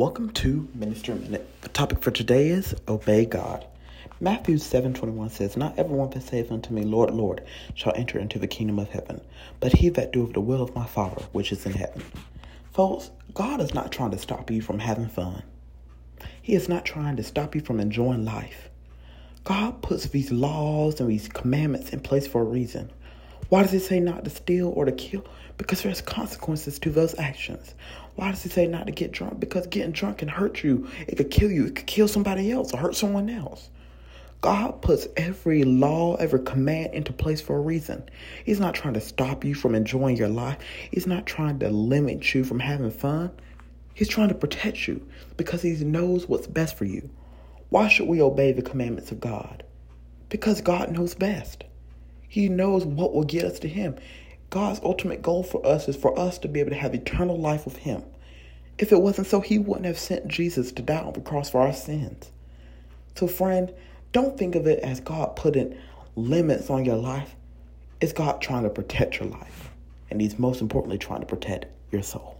Welcome to Minister Minute. The topic for today is Obey God. Matthew 7:21 says, Not everyone that saith unto me, Lord, Lord, shall enter into the kingdom of heaven, but he that doeth the will of my Father which is in heaven. Folks, God is not trying to stop you from having fun. He is not trying to stop you from enjoying life. God puts these laws and these commandments in place for a reason. Why does it say not to steal or to kill? Because there's consequences to those actions. Why does it say not to get drunk? Because getting drunk can hurt you. It could kill you. It could kill somebody else or hurt someone else. God puts every law, every command into place for a reason. He's not trying to stop you from enjoying your life. He's not trying to limit you from having fun. He's trying to protect you because he knows what's best for you. Why should we obey the commandments of God? Because God knows best. He knows what will get us to Him. God's ultimate goal for us is for us to be able to have eternal life with Him. If it wasn't so, He wouldn't have sent Jesus to die on the cross for our sins. So, friend, don't think of it as God putting limits on your life. It's God trying to protect your life. And He's most importantly trying to protect your soul.